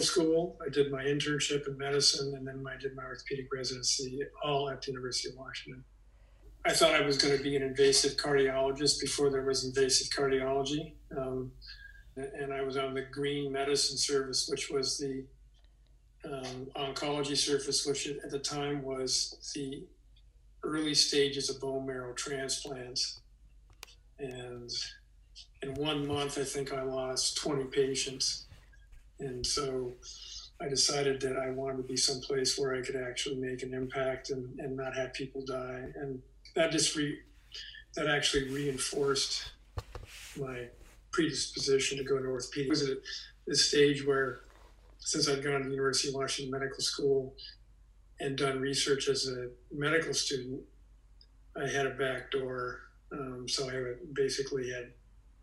medical school. I did my internship in medicine, and then I did my orthopedic residency, all at the University of Washington. I thought I was going to be an invasive cardiologist before there was invasive cardiology. Um, and I was on the Green Medicine Service, which was the um, oncology service, which at the time was the early stages of bone marrow transplants. And in one month, I think I lost 20 patients. And so I decided that I wanted to be someplace where I could actually make an impact and, and not have people die. And that just re, that actually reinforced my predisposition to go to orthopedics. I was at the stage where, since I'd gone to the University of Washington Medical School and done research as a medical student, I had a back door. Um, so I basically had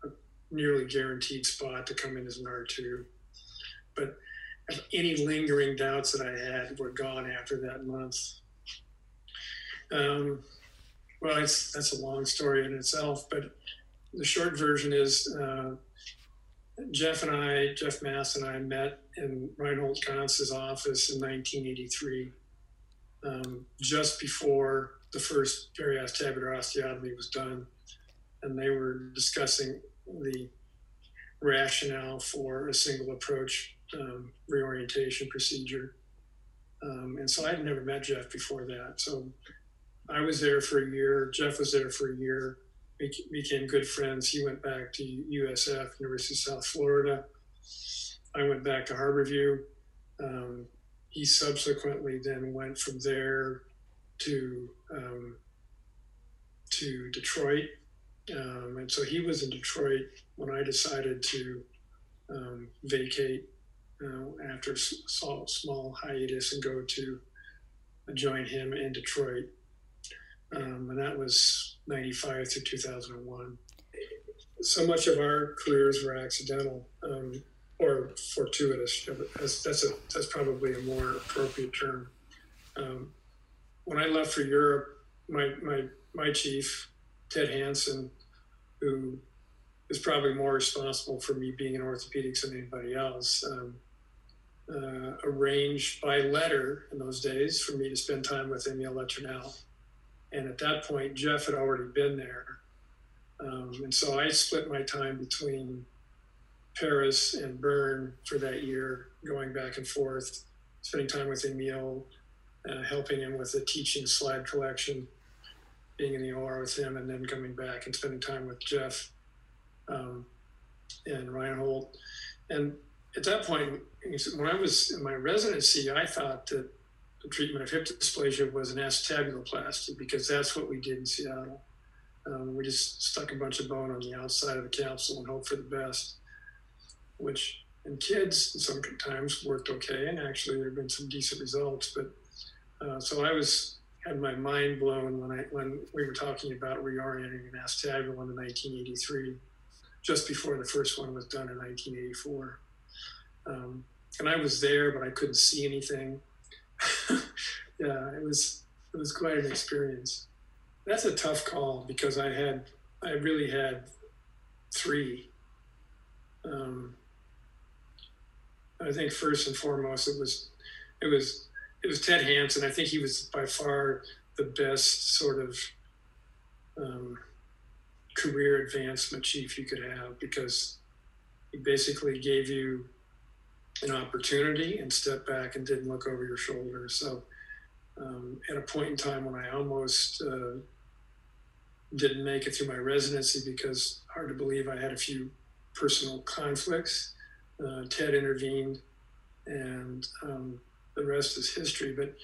a nearly guaranteed spot to come in as an R2. But any lingering doubts that I had were gone after that month. Um, well, that's a long story in itself, but the short version is uh, Jeff and I, Jeff Mast and I met in Reinhold Ganz's office in 1983, um, just before the first periacetabular osteotomy was done. And they were discussing the rationale for a single approach um, reorientation procedure. Um, and so I had never met Jeff before that. So I was there for a year. Jeff was there for a year. We became good friends. He went back to USF, University of South Florida. I went back to Harborview. Um, he subsequently then went from there to um, to Detroit, um, and so he was in Detroit when I decided to um, vacate uh, after a small, hiatus and go to join him in Detroit um, and that was 95 through 2001. So much of our careers were accidental um, or fortuitous. That's, that's, a, that's probably a more appropriate term. Um, when I left for Europe, my, my, my chief, Ted Hansen, who is probably more responsible for me being in orthopedics than anybody else, um, uh, arranged by letter in those days for me to spend time with Emile Letournel and at that point, Jeff had already been there. Um, and so I split my time between Paris and Bern for that year, going back and forth, spending time with Emile, uh, helping him with the teaching slide collection, being in the OR with him, and then coming back and spending time with Jeff um, and Reinhold. And at that point, when I was in my residency, I thought that the treatment of hip dysplasia was an acetabuloplasty because that's what we did in Seattle. Um, we just stuck a bunch of bone on the outside of the capsule and hoped for the best, which in kids sometimes worked okay. And actually, there have been some decent results. But uh, so I was had my mind blown when I when we were talking about reorienting an acetabulum in 1983, just before the first one was done in 1984. Um, and I was there, but I couldn't see anything. yeah, it was it was quite an experience. That's a tough call because I had I really had three. Um, I think first and foremost it was it was it was Ted Hansen. I think he was by far the best sort of um, career advancement chief you could have because he basically gave you an opportunity and stepped back and didn't look over your shoulder. So, um, at a point in time when I almost uh, didn't make it through my residency because hard to believe I had a few personal conflicts, uh, Ted intervened, and um, the rest is history. But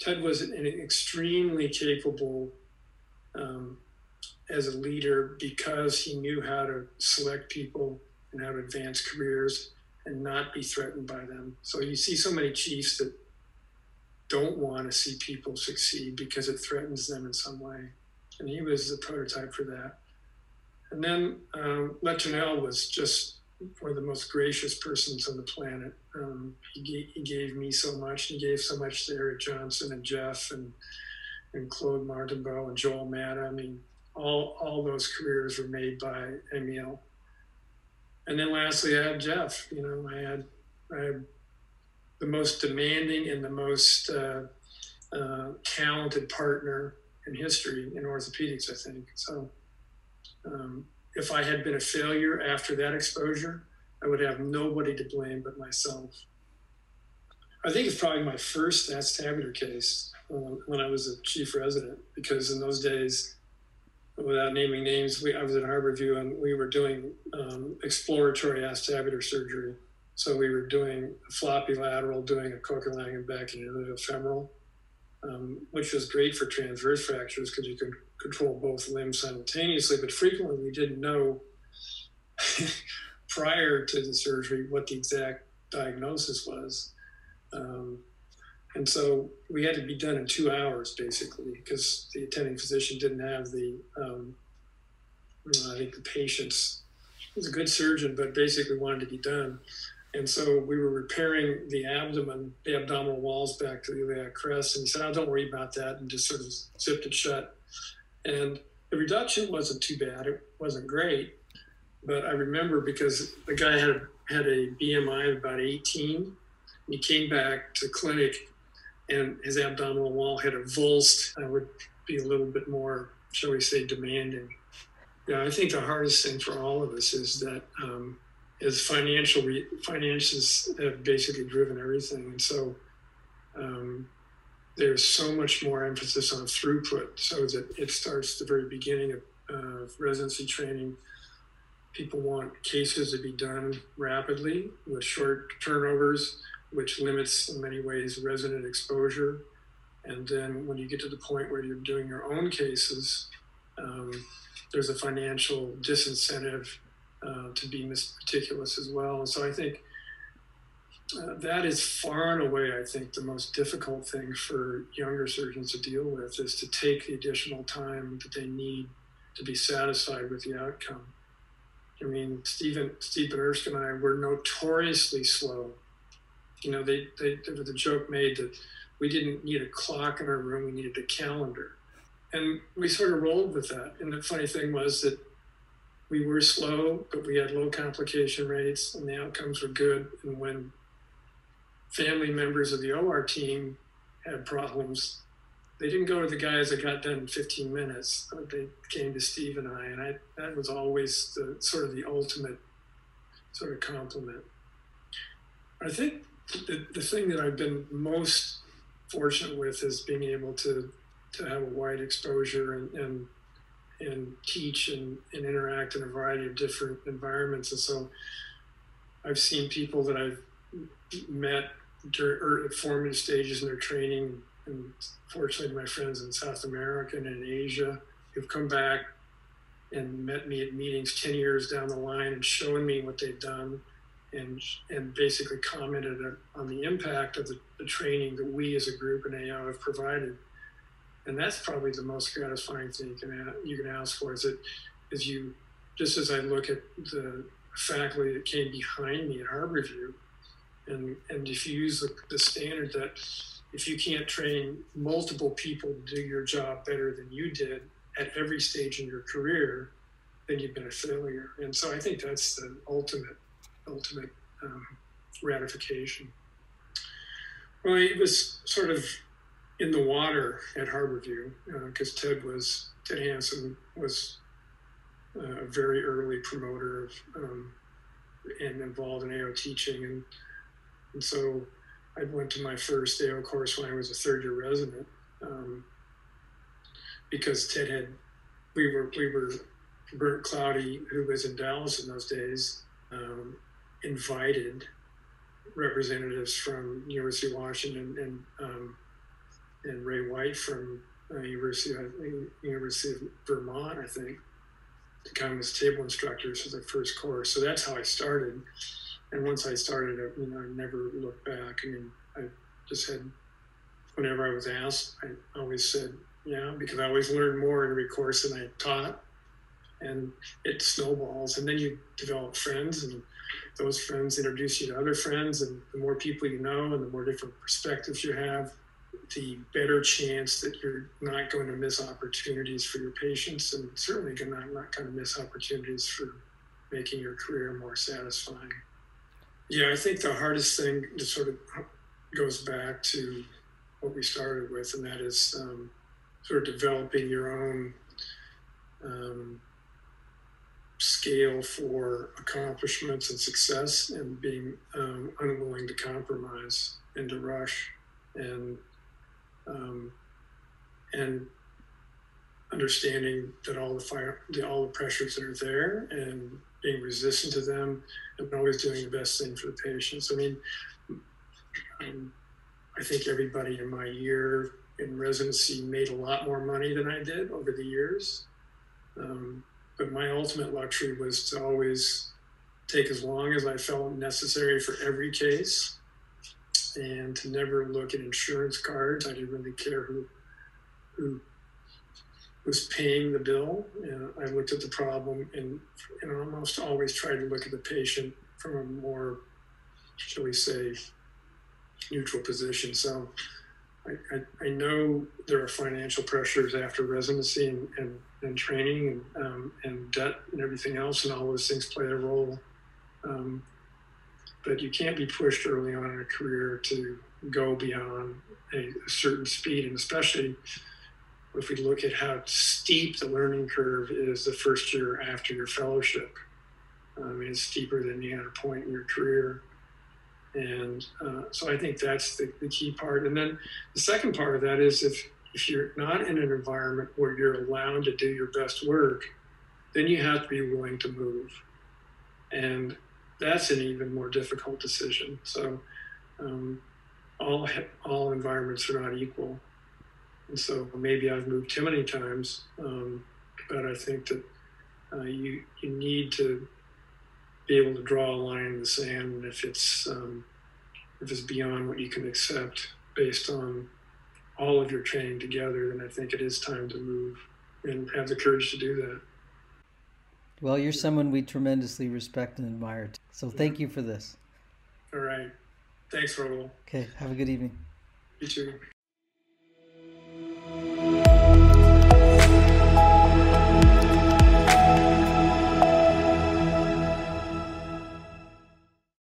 Ted was an extremely capable um, as a leader because he knew how to select people and how to advance careers and not be threatened by them. So you see so many chiefs that don't want to see people succeed because it threatens them in some way. And he was the prototype for that. And then um, was just one of the most gracious persons on the planet. Um, he, gave, he gave me so much. And he gave so much to Eric Johnson and Jeff and and Claude Martinbeau and Joel Matta. I mean, all all those careers were made by Emile and then lastly, I had Jeff. You know, I had I had the most demanding and the most uh, uh, talented partner in history in orthopedics, I think. So um, if I had been a failure after that exposure, I would have nobody to blame but myself. I think it's probably my first acetabular case um, when I was a chief resident, because in those days, without naming names, we, I was at Harborview and we were doing um, exploratory acetabular surgery. So we were doing a floppy lateral, doing a Kocher-Langenbeck into the femoral, um, which was great for transverse fractures because you could control both limbs simultaneously. But frequently we didn't know prior to the surgery what the exact diagnosis was. Um, and so we had to be done in two hours basically because the attending physician didn't have the, um, I think the patients, was a good surgeon, but basically wanted to be done. And so we were repairing the abdomen, the abdominal walls back to the iliac crest. And he said, oh, don't worry about that. And just sort of zipped it shut. And the reduction wasn't too bad. It wasn't great. But I remember because the guy had, had a BMI of about 18. He came back to clinic and his abdominal wall had avulsed. I would be a little bit more, shall we say, demanding. Yeah, I think the hardest thing for all of us is that um, financial re- finances have basically driven everything, and so um, there's so much more emphasis on throughput, so that it starts at the very beginning of uh, residency training. People want cases to be done rapidly with short turnovers, which limits in many ways resident exposure. And then when you get to the point where you're doing your own cases, um, there's a financial disincentive uh, to be meticulous as well. So I think uh, that is far and away, I think, the most difficult thing for younger surgeons to deal with is to take the additional time that they need to be satisfied with the outcome. I mean, Stephen, Stephen Benirschke and I were notoriously slow. You know, they, they, there was a joke made that we didn't need a clock in our room, we needed a calendar. And we sort of rolled with that. And the funny thing was that we were slow, but we had low complication rates and the outcomes were good. And when family members of the OR team had problems, they didn't go to the guys that got done in 15 minutes. They came to Steve and I, and I, that was always the sort of the ultimate sort of compliment. I think the, the thing that I've been most fortunate with is being able to, to have a wide exposure and, and and teach and, and interact in a variety of different environments. And so I've seen people that I've met during, or at formative stages in their training, and fortunately, my friends in South America and in Asia who've come back and met me at meetings 10 years down the line and shown me what they've done and, and basically commented on the impact of the, the training that we as a group in AO have provided and that's probably the most gratifying thing you can you can ask for is that is you just as I look at the faculty that came behind me at Harborview, and and if you use the, the standard that if you can't train multiple people to do your job better than you did at every stage in your career, then you've been a failure. And so I think that's the ultimate ultimate um, ratification. Well, it was sort of in the water at Harborview because uh, Ted was Ted Hansen was uh, a very early promoter of um, and involved in AO teaching and and so I went to my first AO course when I was a third year resident um, because Ted had we were we were Bert Cloudy who was in Dallas in those days um, invited representatives from University of Washington and um, and Ray White from uh, University of University of Vermont, I think, to come as table instructors for the first course. So that's how I started. And once I started, I, you know, I never looked back. I mean, I just had, whenever I was asked, I always said, yeah, because I always learned more in every course than I taught. And it snowballs. And then you develop friends, and those friends introduce you to other friends. And the more people you know, and the more different perspectives you have, the better chance that you're not going to miss opportunities for your patients and certainly not, not going to miss opportunities for making your career more satisfying. Yeah, I think the hardest thing to sort of goes back to what we started with, and that is um, sort of developing your own um, scale for accomplishments and success, and being um, unwilling to compromise and to rush, and um, and understanding that all the fire, the, all the pressures that are there, and being resistant to them, and always doing the best thing for the patients. I mean, um, I think everybody in my year in residency made a lot more money than I did over the years. Um, but my ultimate luxury was to always take as long as I felt necessary for every case and to never look at insurance cards. I didn't really care who, who was paying the bill. And I looked at the problem and, and almost always tried to look at the patient from a more, shall we say, neutral position. So I, I, know there are financial pressures after residency and, and, and training and, um, and debt and everything else, and all those things play a role. Um, but you can't be pushed early on in a career to go beyond a, a certain speed, and especially if we look at how steep the learning curve is the first year after your fellowship. I mean, it's steeper than any other point in your career. And uh, so I think that's the, the key part. And then the second part of that is if, if you're not in an environment where you're allowed to do your best work, then you have to be willing to move. And that's an even more difficult decision. So um, all, all environments are not equal. And so maybe I've moved too many times, um, but I think that uh, you, you need to be able to draw a line in the sand if it's um, if it's beyond what you can accept based on all of your training together, then I think it is time to move and have the courage to do that. Well, you're someone we tremendously respect and admire. So thank you for this. All right. Thanks, Rahul. Okay. Have a good evening. You too.